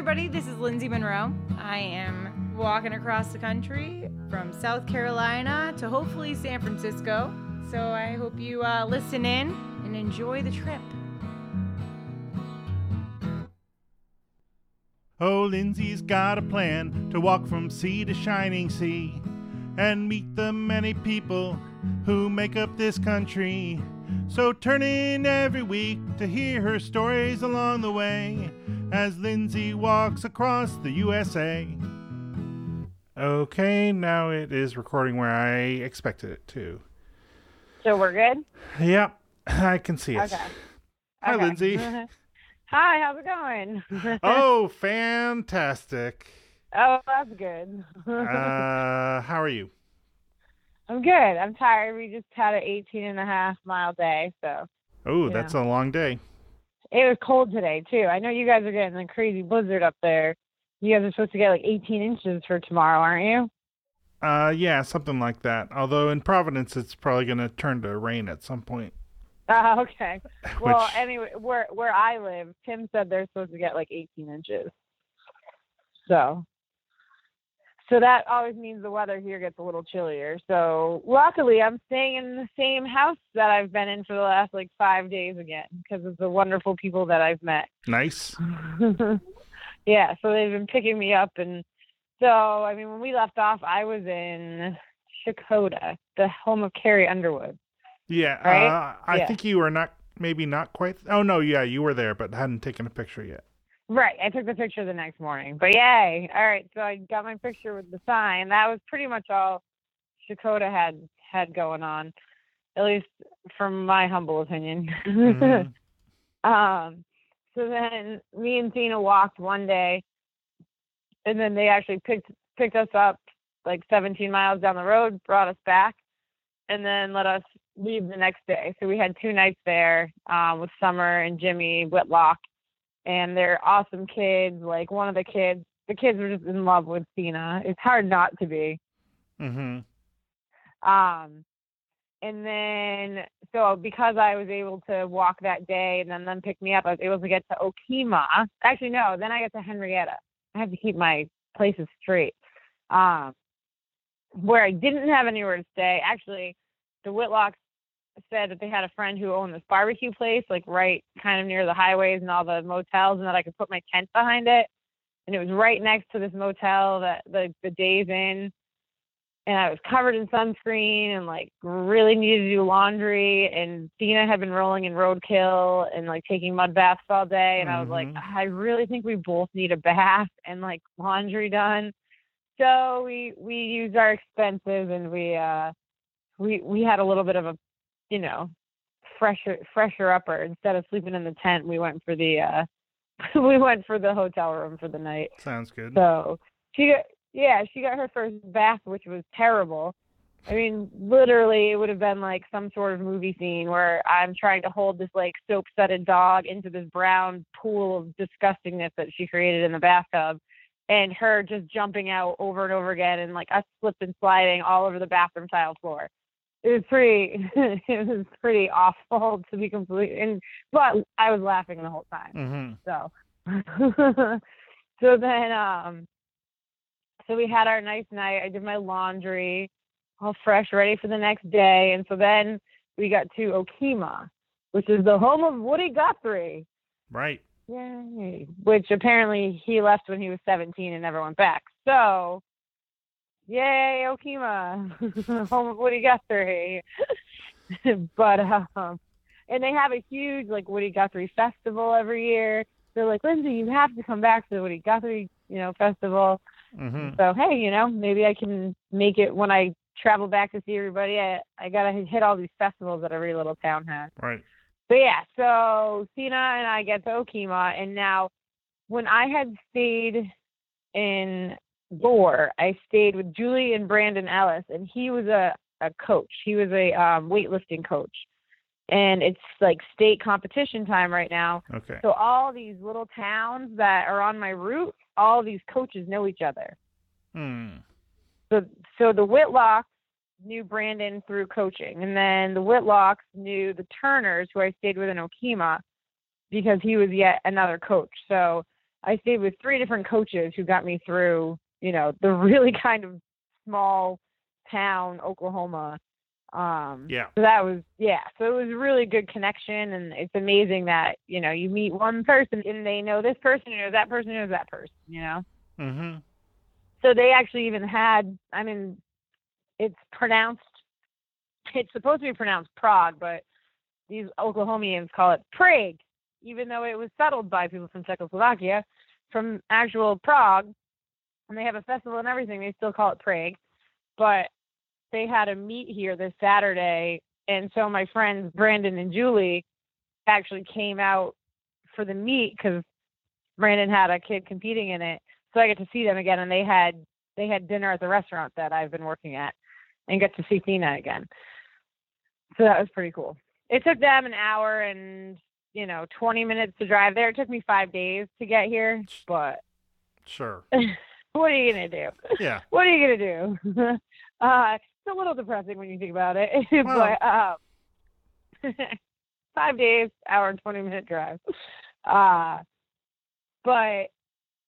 everybody. This is Lindsay Monroe. I am walking across the country from South Carolina to hopefully San Francisco. So I hope you uh, listen in and enjoy the trip. Oh, Lindsay's got a plan to walk from sea to shining sea and meet the many people who make up this country. So turn in every week to hear her stories along the way as Lindsay walks across the USA. Okay, now it is recording where I expected it to. So we're good? Yep, I can see it. Okay. Hi, Okay. Lindsay. Hi, how's it going? oh, fantastic. oh, that's good. Uh, how are you? I'm good. I'm tired. We just had an 18 and a half mile day, so Oh, that's a long day. It was cold today too. I know you guys are getting a crazy blizzard up there. You guys are supposed to get like 18 inches for tomorrow, aren't you? Uh, yeah, something like that. Although in Providence, it's probably going to turn to rain at some point. Oh, okay. Well, Which- anyway, where where I live, Tim said they're supposed to get like 18 inches. So, so that always means the weather here gets a little chillier. So, luckily, I'm staying in the same house that I've been in for the last like five days again because of the wonderful people that I've met. Nice. yeah, so they've been picking me up, and so I mean, when we left off, I was in Checotah, the home of Carrie Underwood. Yeah, Right? uh, I Yeah. think you were not, maybe not quite. Oh, no, yeah, you were there, but hadn't taken a picture yet. Right. I took the picture the next morning. But yay. All right. So I got my picture with the sign. That was pretty much all Checotah had had going on, at least from my humble opinion. Mhm. um so then me and Tina walked one day and then they actually picked picked us up like 17 miles down the road, brought us back, and then let us leave the next day. So we had two nights there um, with Summer and Jimmy Whitlock, and they're awesome kids. Like one of the kids, the kids were just in love with Tina. It's hard not to be. Mhm. Um, and then, so because I was able to walk that day and then them pick me up, I was able to get to Okemah. Actually, no, then I got to Henrietta. I have to keep my places straight. Um, where I didn't have anywhere to stay, actually, the Whitlocks said that they had a friend who owned this barbecue place, like right kind of near the highways and all the motels, and that I could put my tent behind it. And it was right next to this motel that the the Days Inn. and I was covered in sunscreen and like really needed to do laundry. And Dina had been rolling in roadkill and like taking mud baths all day. And I was like, Mhm. I really think we both need a bath and like laundry done. So we we used our expenses and we uh we we had a little bit of a you know fresher fresher upper instead of sleeping in the tent. We went for the uh we went for the hotel room for the night. Sounds good. So she got yeah, she got her first bath, which was terrible. I mean, literally, it would have been like some sort of movie scene where I'm trying to hold this like soap-sudded dog into this brown pool of disgustingness that she created in the bathtub, and her just jumping out over and over again, and like us slipping and sliding all over the bathroom tile floor. It was pretty, it was pretty awful to be complete. And but I was laughing the whole time. Mhm. So, so then, um, so we had our nice night. I did my laundry, all fresh, ready for the next day. And so then we got to Okemah, which is the home of Woody Guthrie. Right. Yay. Which apparently he left when he was 17 and never went back. So, yay, Okemah, home of Woody Guthrie. but, um, and they have a huge, like, Woody Guthrie festival every year. They're like, Lindsay, you have to come back to the Woody Guthrie, you know, festival. Mhm. So, hey, you know, maybe I can make it when I travel back to see everybody. I, I got to hit all these festivals that every little town has. Right. But yeah, so Cena and I get to Okemah, and now when I had stayed in Gore, I stayed with Julie and Brandon Ellis, and he was a, a coach. He was a um, weightlifting coach. And it's like state competition time right now. Okay. So all these little towns that are on my route, all these coaches know each other. Hmm. So so the Whitlocks knew Brandon through coaching, and then the Whitlocks knew the Turners, who I stayed with in Okemah, because he was yet another coach. So I stayed with three different coaches who got me through, you know, the really kind of small town Oklahoma. Um, Yeah. So that was yeah. So it was a really good connection, and it's amazing that you know you meet one person and they know this person, knows that person, knows that person. You know. Mm-hmm. So they actually even had. I mean, it's pronounced. It's supposed to be pronounced Prague, but these Oklahomians call it Prague, even though it was settled by people from Czechoslovakia, from actual Prague, and they have a festival and everything. They still call it Prague, but they had a meet here this Saturday, and so my friends Brandon and Julie actually came out for the meet because Brandon had a kid competing in it, so I get to see them again, and they had they had dinner at the restaurant that I've been working at, and get to see Tina again. So that was pretty cool. It took them an hour and you know 20 minutes to drive there. It took me five days to get here, but Sure. what are you gonna do? Yeah. what are you gonna do? uh, it's a little depressing when you think about it, Well- but um, five days, hour and twenty minute drive. Uh, but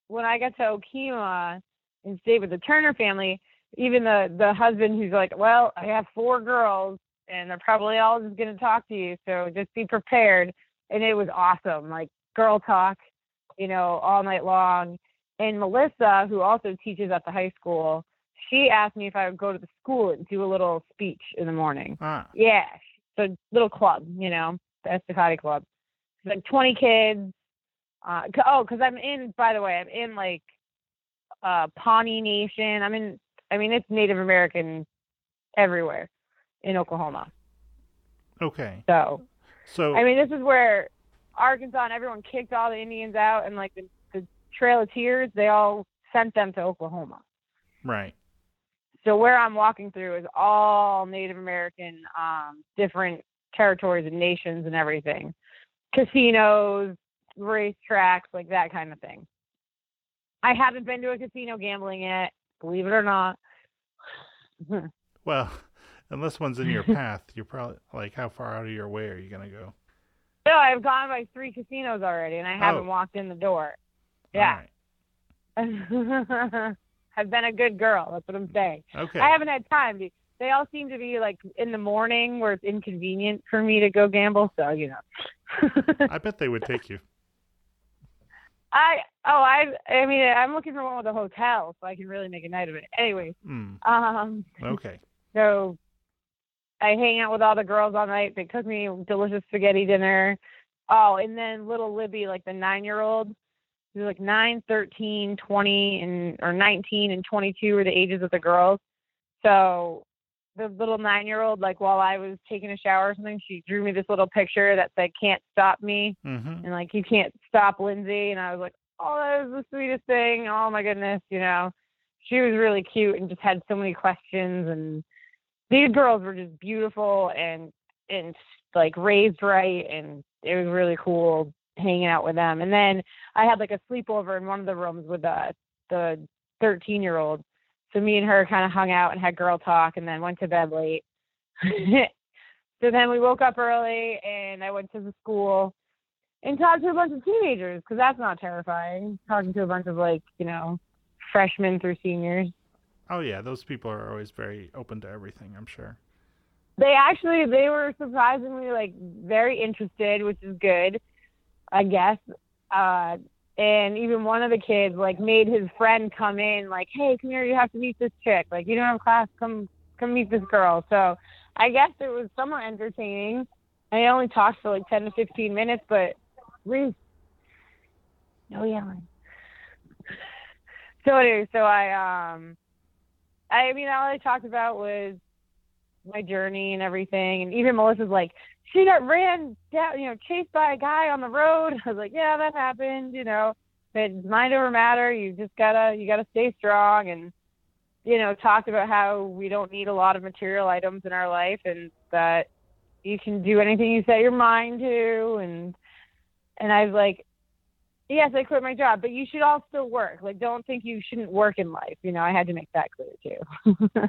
when I got to Okemah and stayed with the Turner family, even the the husband who's like, well, I have four girls and they're probably all just gonna talk to you, so just be prepared. And it was awesome, like girl talk, you know, all night long. And Melissa, who also teaches at the high school, she asked me if I would go to the school and do a little speech in the morning. Ah. Yeah, so little club, you know, the Estacati Club. It's like 20 kids. Uh, oh, because I'm in. By the way, I'm in like uh, Pawnee Nation. I'm in. I mean, it's Native American everywhere in Oklahoma. Okay. So So I mean, this is where Arkansas and everyone kicked all the Indians out, and like the, the Trail of Tears, they all sent them to Oklahoma. right. So where I'm walking through is all Native American, um, different territories and nations and everything, casinos, racetracks, like that kind of thing. I haven't been to a casino gambling yet, believe it or not. Well, unless one's in your path, you're probably like, how far out of your way are you gonna go? No, I've gone by three casinos already, and I haven't Oh. walked in the door. Yeah. right. I've been a good girl. That's what I'm saying. Okay. I haven't had time. They- They all seem to be like in the morning where it's inconvenient for me to go gamble. So you know. I bet they would take you. I oh I I mean I'm looking for one with a hotel so I can really make a night of it. Anyway, Mm. um, Okay. so I hang out with all the girls all night. They cook me delicious spaghetti dinner. Oh, and then little Libby, like the nine year old, who's like nine, thirteen, twenty, and or 19 and 22 were the ages of the girls. So the little nine year old, like while I was taking a shower or something, she drew me this little picture that said, Can't stop me. Mm-hmm. And like, you can't stop Lindsay. And I was like, Oh, that was the sweetest thing. Oh my goodness, you know. She was really cute and just had so many questions and these girls were just beautiful and and like raised right and it was really cool hanging out with them. And then I had like a sleepover in one of the rooms with uh, the the thirteen year old. So me and her kind of hung out and had girl talk and then went to bed late. so then we woke up early and I went to the school and talked to a bunch of teenagers because that's not terrifying. Talking to a bunch of like, you know, freshmen through seniors. Oh yeah, those people are always very open to everything. I'm sure. they actually they were surprisingly like very interested which is good i guess uh and even one of the kids like made his friend come in like hey come here you have to meet this chick. Like you don't have class come come meet this girl. So i guess it was somewhat entertaining. I only talked for like 10 to 15 minutes but Reese, no yelling. So anyway so i um i mean all i talked about was my journey and everything. And even Melissa's like, she got ran down, you know, chased by a guy on the road. I was like, yeah, that happened, you know. But it's mind over matter. You just gotta, you gotta stay strong. And you know, talked about how we don't need a lot of material items in our life, and that you can do anything you set your mind to. And and I was like, yes, I quit my job, but you should all still work. Like, don't think you shouldn't work in life. You know, I had to make that clear too.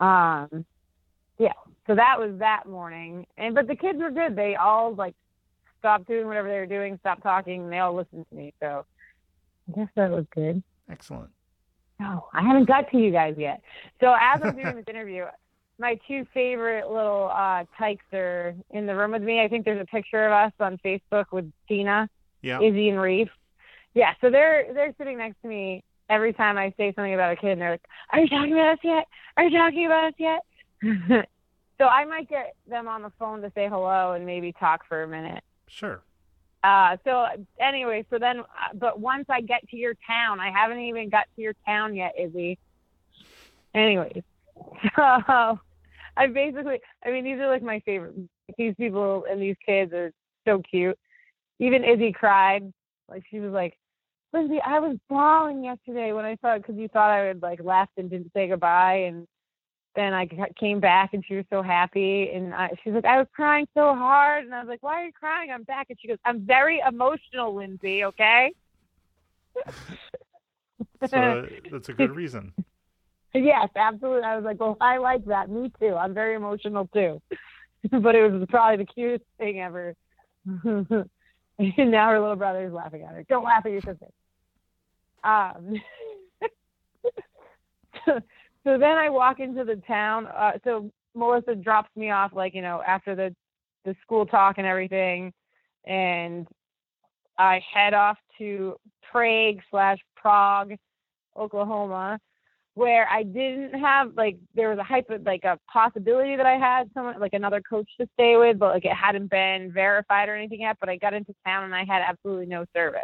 um yeah so that was that morning and but the kids were good they all like stopped doing whatever they were doing, stopped talking, and they all listened to me. So I guess that was good. Excellent. No, I haven't got to you guys yet. So as I'm doing this interview, my two favorite little uh, tykes are in the room with me. I think there's a picture of us on Facebook with Tina, Yeah. Izzy, and Reese. Yeah, so they're they're sitting next to me every time I say something about a kid, and they're like, "Are you talking about us yet? Are you talking about us yet?" so I might get them on the phone to say hello and maybe talk for a minute. Sure. Uh, so anyway, so then, uh, but once I get to your town, I haven't even got to your town yet, Izzy. Anyways, so I basically, I mean, these are like my favorite. These people and these kids are so cute. Even Izzy cried, like she was like, Lindsay, I was bawling yesterday when I thought because you thought I would like left and didn't say goodbye, and then I came back and she was so happy, and I, she's like, I was crying so hard, and I was like, Why are you crying? I'm back, and she goes, I'm very emotional, Lindsay. Okay. So that's a good reason. Yes, absolutely. I was like, well, I like that. Me too. I'm very emotional too. but it was probably the cutest thing ever. and now her little brother is laughing at her. Don't laugh at your sister. Um, so, then I walk into the town. Uh, so Melissa drops me off, like you know, after the the school talk and everything, and I head off to Prague slash Prague, Oklahoma where I didn't have like there was a hypo like a possibility that I had someone like another coach to stay with, but like it hadn't been verified or anything yet. But I got into town and I had absolutely no service.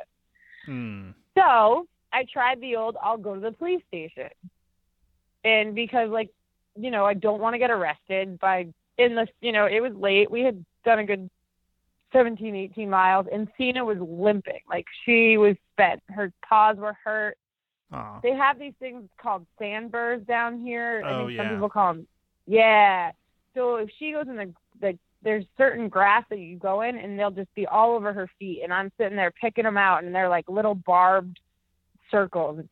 Hmm. So I tried the old I'll go to the police station. And because like, you know, I don't want to get arrested by in the you know, it was late. We had done a good 17, 18 miles and Cena was limping. Like she was spent. Her paws were hurt Aw. they have these things called sandburrs down here. I Oh, think yeah. some people call them. Yeah. So if she goes in the the there's certain grass that you go in and they'll just be all over her feet and I'm sitting there picking them out and they're like little barbed circles.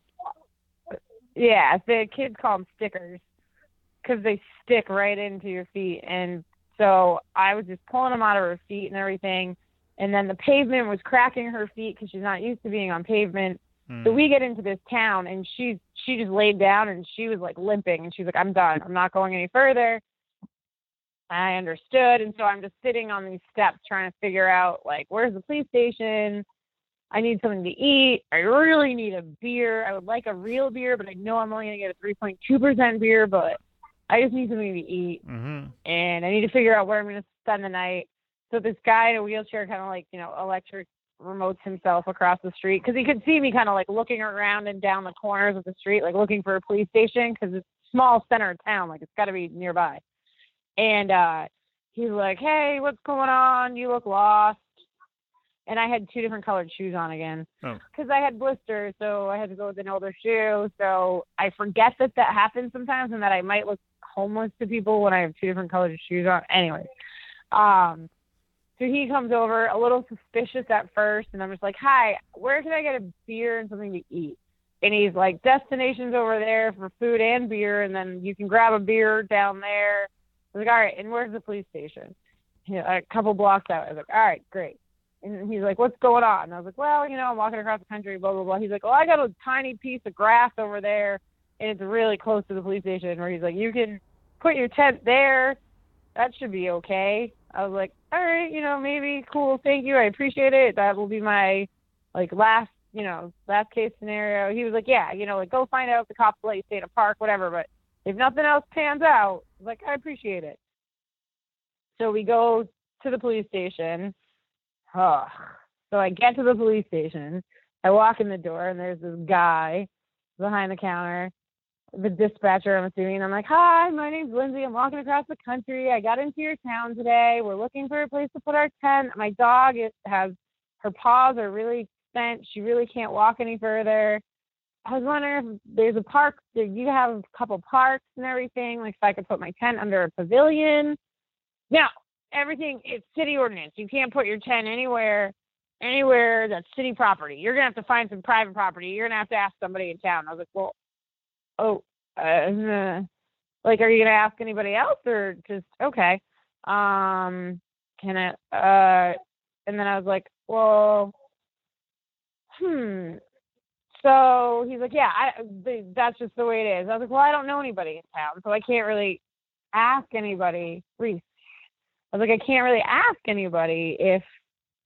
Yeah, the kids call them stickers because they stick right into your feet and so I was just pulling them out of her feet and everything. And then the pavement was cracking her feet because she's not used to being on pavement. Hmm. So we get into this town and she she just laid down and she was like limping and she's like, I'm done. I'm not going any further. I understood and so I'm just sitting on these steps trying to figure out like where's the police station? I need something to eat. I really need a beer. I would like a real beer, but I know I'm only gonna get a three point two percent beer, but I just need something to eat Mm-hmm. and I need to figure out where I'm going to spend the night. So this guy in a wheelchair kind of like, you know, electric remotes himself across the street because he could see me kind of like looking around and down the corners of the street, like looking for a police station because it's a small center of town, like it's got to be nearby. And uh, he's like, "Hey, what's going on? You look lost." And I had two different colored shoes on again Oh. because I had blisters, so I had to go with an older shoe. So I forget that that happens sometimes, and that I might look homeless to people when I have two different colored shoes on. Anyway, um, so he comes over a little suspicious at first, and I'm just like, "Hi, where can I get a beer and something to eat?" And he's like, "Destinations over there for food and beer, and then you can grab a beer down there." I was like, "All right, and where's the police station?" Yeah, a couple blocks out. I was like, "All right, great." And he's like, "What's going on?" And I was like, "Well, you know, I'm walking across the country, blah blah blah." He's like, "Oh, I got a tiny piece of grass over there, and it's really close to the police station." Where he's like, "You can put your tent there. That should be okay." I was like, "All right, you know, maybe cool. Thank you. I appreciate it. That will be my like last, you know, last case scenario." He was like, "Yeah, you know, like go find out if the cops let you stay in a park, whatever. But if nothing else pans out, like I appreciate it." So we go to the police station. Oh. So I get to the police station. I walk in the door, and there's this guy behind the counter, the dispatcher, I'm assuming. I'm like, Hi, my name's Lindsay. I'm walking across the country. I got into your town today. We're looking for a place to put our tent. My dog it has her paws are really spent. She really can't walk any further. I was wondering if there's a park. Do you have a couple parks and everything? Like if I could put my tent under a pavilion. Now, everything it's city ordinance. You can't put your tent anywhere anywhere that's city property. You're gonna have to find some private property. You're gonna have to ask somebody in town. I was like, well, oh, uh, like, are you gonna ask anybody else or just okay? Um, can I? Uh, And then I was like, well, hmm. So he's like, yeah, I, that's just the way it is. I was like, well, I don't know anybody in town, so I can't really ask anybody. Reese, I was like, I can't really ask anybody if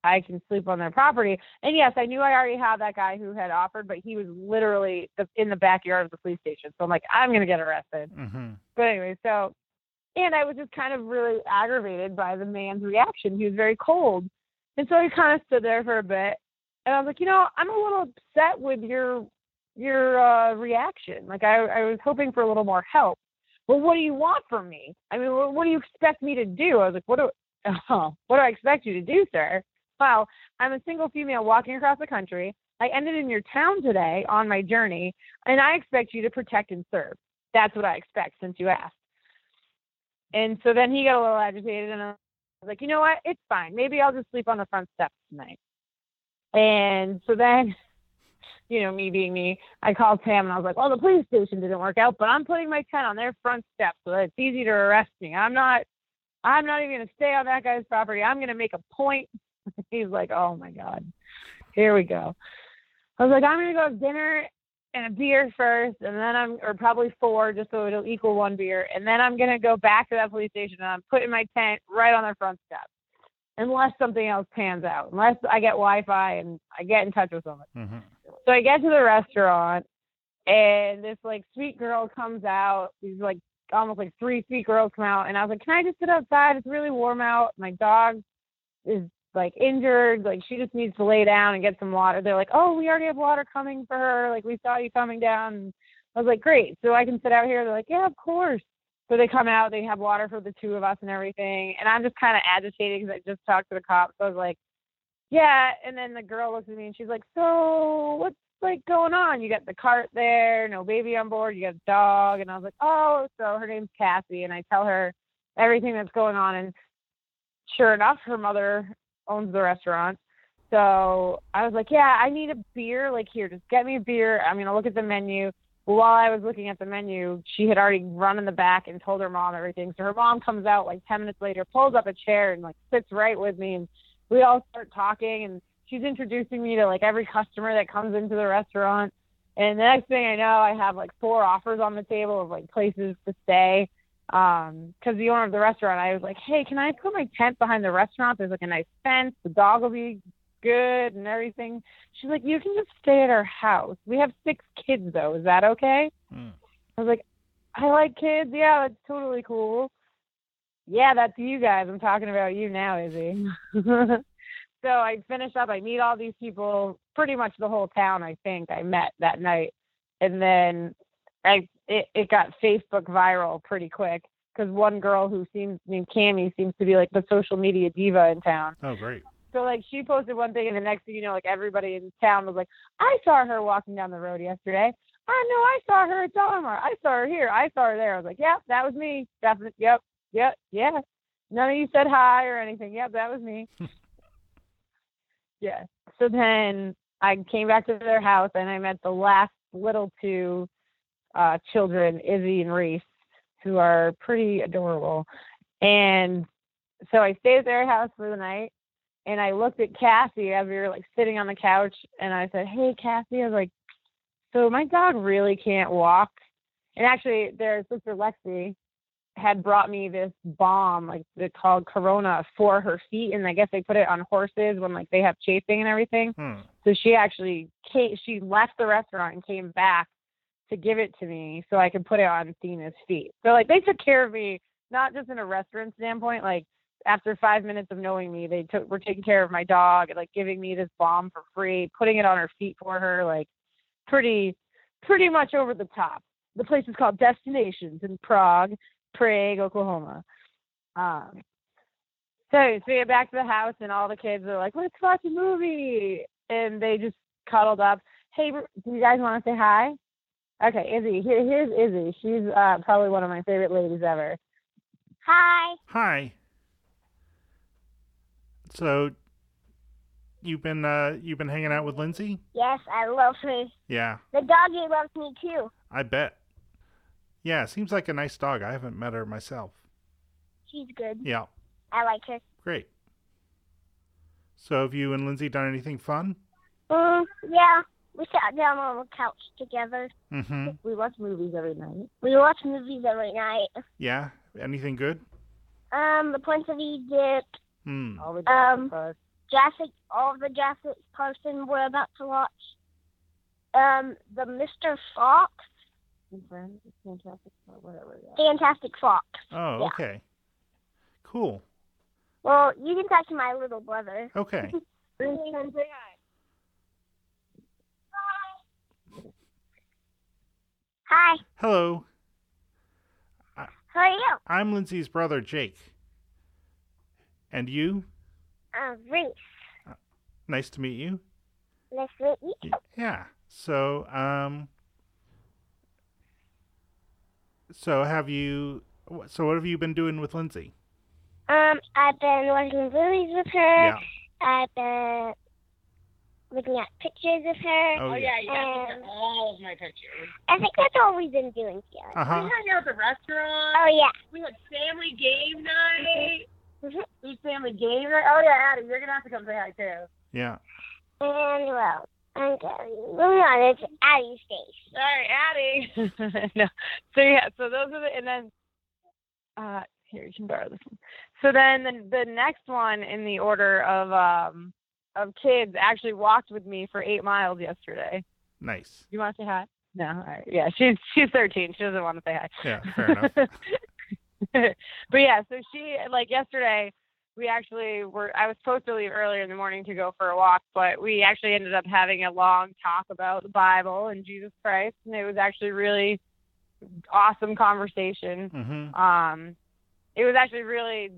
I can sleep on their property. And yes, I knew I already had that guy who had offered, but he was literally in the backyard of the police station. So I'm like, I'm gonna get arrested. Mm-hmm. But anyway, so and I was just kind of really aggravated by the man's reaction. He was very cold. And so I kind of stood there for a bit and I was like, you know, I'm a little upset with your your uh reaction. Like I I was hoping for a little more help. Well, what do you want from me? I mean, what, what do you expect me to do? I was like, what do oh, what do I expect you to do, sir? Well, I'm a single female walking across the country. I ended in your town today on my journey, and I expect you to protect and serve. That's what I expect since you asked. And so then he got a little agitated, and I was like, you know what? It's fine. Maybe I'll just sleep on the front steps tonight. And so then, you know, me being me, I called Sam and I was like, well, the police station didn't work out, but I'm putting my tent on their front step so that it's easy to arrest me. I'm not, I'm not even going to stay on that guy's property. I'm going to make a point. He's like, oh my God, here we go. I was like, I'm going to go have dinner and a beer first, and then I'm, or probably four, just so it'll equal one beer, and then I'm gonna go back to that police station and I'm putting my tent right on their front step unless something else pans out, unless I get Wi-Fi and I get in touch with someone. Mm-hmm. So I get to the restaurant, and this like sweet girl comes out. These like almost like three sweet girls come out, and I was like, "Can I just sit outside? It's really warm out. My dog is like injured. Like she just needs to lay down and get some water." They're like, "Oh, we already have water coming for her. Like we saw you coming down." I was like, "Great, so I can sit out here." They're like, "Yeah, of course." So they come out, they have water for the two of us and everything, and I'm just kind of agitated because I just talked to the cops. So I was like, yeah. And then the girl looks at me and she's like, so what's like going on? You got the cart there, no baby on board, you got a dog. And I was like, oh, so her name's Cassie. And I tell her everything that's going on. And sure enough, her mother owns the restaurant. So I was like, yeah, I need a beer. Like, here, just get me a beer. I'm going to look at the menu. While I was looking at the menu, she had already run in the back and told her mom everything. So her mom comes out like 10 minutes later, pulls up a chair and like sits right with me. And we all start talking and she's introducing me to like every customer that comes into the restaurant. And the next thing I know, I have like four offers on the table of like places to stay. Um, cause the owner of the restaurant, I was like, Hey, can I put my tent behind the restaurant? There's like a nice fence. The dog will be good and everything. She's like, you can just stay at our house. We have six kids though. Is that okay? Mm. I was like, I like kids. Yeah, that's totally cool. Yeah, that's you guys. I'm talking about you now, Izzy. so I finish up. I meet all these people, pretty much the whole town. I think I met that night, and then I it, it got Facebook viral pretty quick because one girl who seems named Cami seems to be like the social media diva in town. Oh, great. So like she posted one thing, and the next thing you know, like everybody in town was like, "I saw her walking down the road yesterday. I know I saw her at Dollar I saw her here. I saw her there." I was like, "Yep, that was me. Definitely. Yep, yep, yeah." None of you said hi or anything. Yep, that was me. yeah. So then I came back to their house and I met the last little two uh, children, Izzy and Reese, who are pretty adorable. And so I stayed at their house for the night and I looked at Cassie as we were like sitting on the couch and I said, Hey Cassie, I was like, So my dog really can't walk. And actually their sister Lexi had brought me this balm like they called Corona for her feet and I guess they put it on horses when like they have chafing and everything. Hmm. So she actually came she left the restaurant and came back to give it to me so I could put it on Thena's feet. So like they took care of me not just in a restaurant standpoint, like after five minutes of knowing me, they took were taking care of my dog, like giving me this balm for free, putting it on her feet for her, like pretty pretty much over the top. The place is called Destinations in Prague, Prague, Oklahoma. Um, so, so we get back to the house and all the kids are like, "Let's watch a movie," and they just cuddled up. Hey, do you guys want to say hi? Okay, Izzy. Here, here's Izzy. She's uh, probably one of my favorite ladies ever. Hi. Hi. So, you've been uh, you've been hanging out with Lindsay? Yes, I love her. Yeah, The doggy loves me too. I bet. Yeah, seems like a nice dog. I haven't met her myself. She's good. Yeah, I like her. great. So have you and Lindsay done anything fun? Mm, yeah. We sat down on the couch together. Mm-hmm. We watch movies every night. We watch movies every night. Yeah. Anything good? Um, The Prince of Egypt, Hmm. All the Um, Jurassic Jurassic, all the Jurassic Parson we're about to watch. Um, the Mr. Fox, Park, Friends, Fantastic, or whatever. Yeah. Fantastic Fox. Oh, Yeah. okay. Cool. Well, you can talk to my little brother. Okay. Hi, Hello. how are you? I'm Lindsay's brother, Jake. And you? Uh, Reese. Nice to meet you. Nice to meet you. Yeah. So, um, so have you? So what have you been doing with Lindsay? Um, I've been watching movies with her. Yeah. I've been looking at pictures of her. Oh, Oh yeah. yeah, you got to Um, all of my pictures. I think that's all we've been doing together. Uh huh. We hung out at the restaurant. Oh yeah. We had family game night. Mhm. It was family game night. Oh yeah, Addie, you're gonna have to come say hi too. Yeah. And well, I'm going. Moving on, it's Addie's face. Sorry, Addie. no. So yeah, so those are the and then uh here you can borrow this one. So then the the next one in the order of um of kids actually walked with me for eight miles yesterday. Nice. You want to say hi? No. All right. Yeah, she's she's 13. She doesn't want to say hi. Yeah. Fair enough. but yeah, so she like yesterday we actually were I was supposed to leave earlier in the morning to go for a walk, but we actually ended up having a long talk about the Bible and Jesus Christ and it was actually really awesome conversation. Mm-hmm. Um it was actually really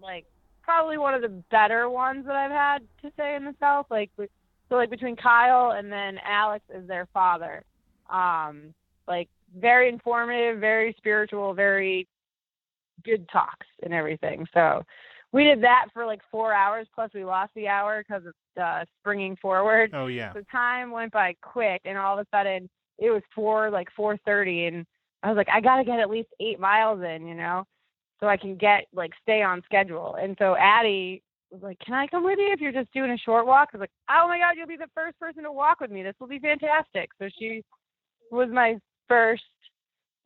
like probably one of the better ones that I've had to say in the South. Like so like between Kyle and then Alex is their father. Um like very informative, very spiritual, very good talks and everything. So we did that for like four hours. Plus we lost the hour because of uh, springing forward. Oh yeah. The time went by quick, and all of a sudden it was four like four thirty, and I was like, I gotta get at least eight miles in, you know, so I can get like stay on schedule. And so Addie was like, Can I come with you if you're just doing a short walk? I was like, Oh my God, you'll be the first person to walk with me. This will be fantastic. So she was my first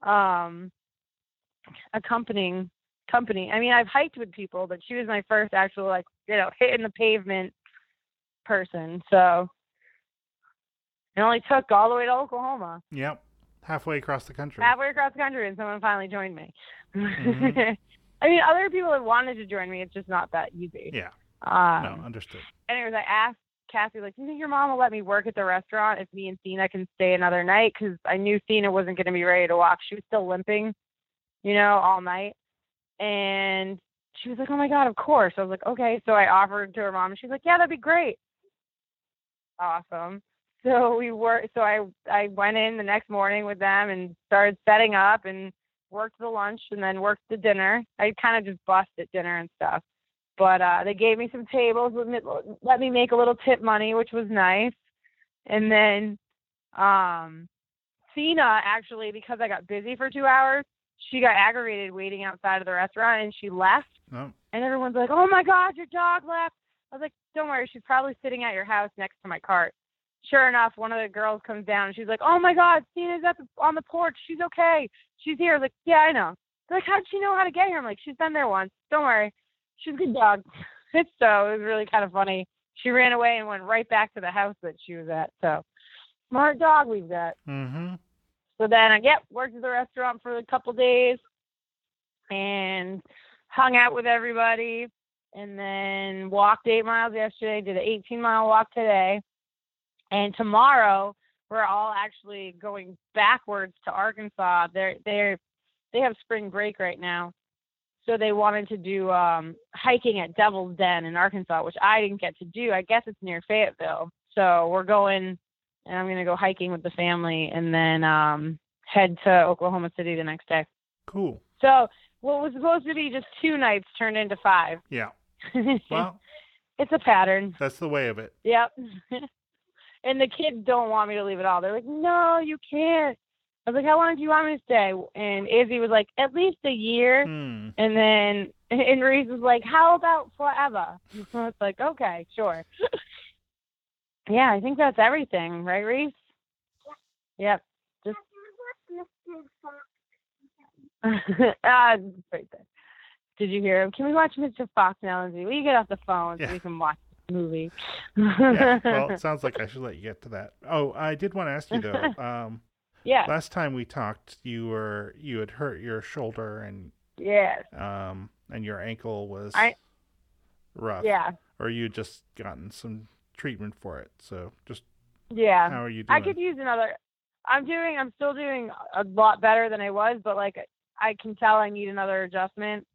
um accompanying company. I mean, I've hiked with people, but she was my first actual like, you know, hitting the pavement person. So it only took all the way to Oklahoma, Yep. Halfway across the country. halfway across the country, and someone finally joined me. Mhm. I mean, other people have wanted to join me. It's just not that easy. Yeah. Um, No, understood. anyways, I asked Cassie, like, do you think your mom will let me work at the restaurant if me and Thena can stay another night? Because I knew Thena wasn't going to be ready to walk. She was still limping, you know, all night. And she was like, oh my God, of course. I was like, okay. So I offered to her mom, and she's like, yeah, that'd be great. Awesome. So we were, so I I went in the next morning with them and started setting up and worked the lunch and then worked the dinner. I kind of just bust at dinner and stuff but uh they gave me some tables let me, let me make a little tip money which was nice and then um Cena actually because I got busy for 2 hours she got aggravated waiting outside of the restaurant and she left. Oh, and everyone's like oh my god your dog left. I was like don't worry she's probably sitting at your house next to my cart. Sure enough one of the girls comes down and she's like oh my god Cena's at the on the porch. She's okay. She's here. I was like yeah I know. They're like how'd she know how to get here? I'm like she's been there once. Don't worry. She's a good dog. It's so it was really kind of funny. She ran away and went right back to the house that she was at. So smart dog we've got. mm-hmm. So then I yep, worked at the restaurant for a couple days and hung out with everybody and then walked eight miles yesterday, did an eighteen mile walk today. And tomorrow we're all actually going backwards to Arkansas. They're they're they have spring break right now so they wanted to do um hiking at Devil's Den in Arkansas, which I didn't get to do. I guess it's near Fayetteville. So we're going and I'm gonna go hiking with the family and then um head to Oklahoma City the next day. Cool. So what was supposed to be just two nights turned into five. Yeah. Well, it's a pattern. that's the way of it. Yep. and the kids don't want me to leave at all. They're like, No, you can't. I was like, how long do you want me to stay? And Izzy was like, at least a year. Hmm. And then and Reese was like, how about forever? So it's like, okay, sure. Yeah, I think that's everything, right, Reese? Yep. Just uh, right there. Did you hear him? Can we watch Mr. Fox now, Lindsay? Will you get off the phone so we can watch the movie? yeah. Well, it sounds like I should let you get to that. Oh, I did want to ask you though. Um, yeah. last time we talked, you were you had hurt your shoulder and yeah. um and your ankle was I- rough. Yeah. Or you just gotten some treatment for it. So just Yeah. how are you doing? I could use another. I'm doing. I'm still doing a lot better than I was, but like I can tell I need another adjustment.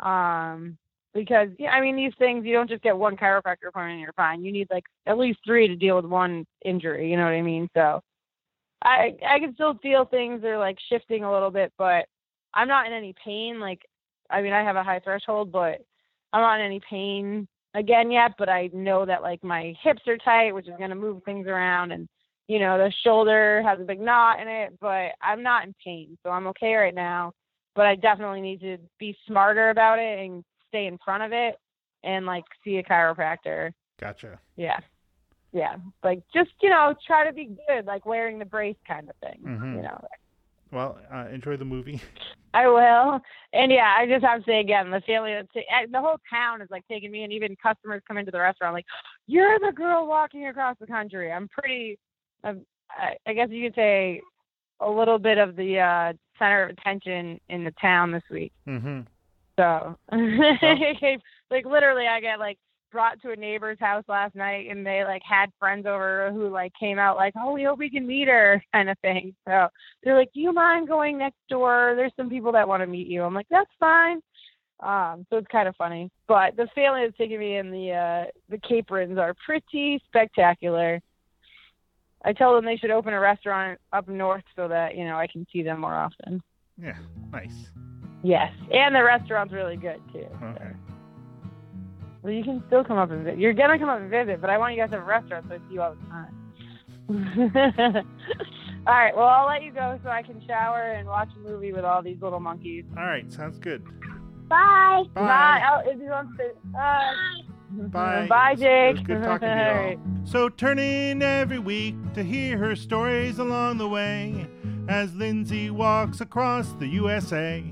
Um, because yeah, I mean these things you don't just get one chiropractor appointment and you're fine. You need like at least three to deal with one injury. You know what I mean? So I I can still feel things are like shifting a little bit, but I'm not in any pain. Like I mean I have a high threshold, but I'm not in any pain again yet. But I know that like my hips are tight, which is gonna move things around and you know, the shoulder has a big knot in it, but I'm not in pain, so I'm okay right now. But I definitely need to be smarter about it and stay in front of it and like see a chiropractor. Gotcha. Yeah. Yeah. Like just, you know, try to be good, like wearing the brace kind of thing. Mhm. You know. Well, uh, enjoy the movie. I will. And yeah, I just have to say again, the family, the whole town is like taking me, and even customers come into the restaurant like, "You're the girl walking across the country." I'm pretty, I'm, I, I guess you could say, a little bit of the uh, center of attention in the town this week. mm-hmm. So, like literally, I get like brought to a neighbor's house last night, and they like had friends over who like came out like, "Oh, we hope we can meet her," kind of thing. So they're like, "Do you mind going next door? There's some people that want to meet you." I'm like, "That's fine." Um, so it's kind of funny, but the family that's taking me in the uh, the Caprins are pretty spectacular. I tell them they should open a restaurant up north so that you know I can see them more often. Yeah. Nice. Yes, and the restaurant's really good too. so. Okay. Well, you can still come up and visit. You're gonna come up and visit, but I want you guys to have a restaurant so I see you all the time. all right. Well, I'll let you go so I can shower and watch a movie with all these little monkeys. All right. Sounds good. Bye. Bye. Oh, if you want to. Bye. Bye. Bye, It was- it was Jake. good talking to you All all. right. So turn in every week to hear her stories along the way as Lindsay walks across the USA.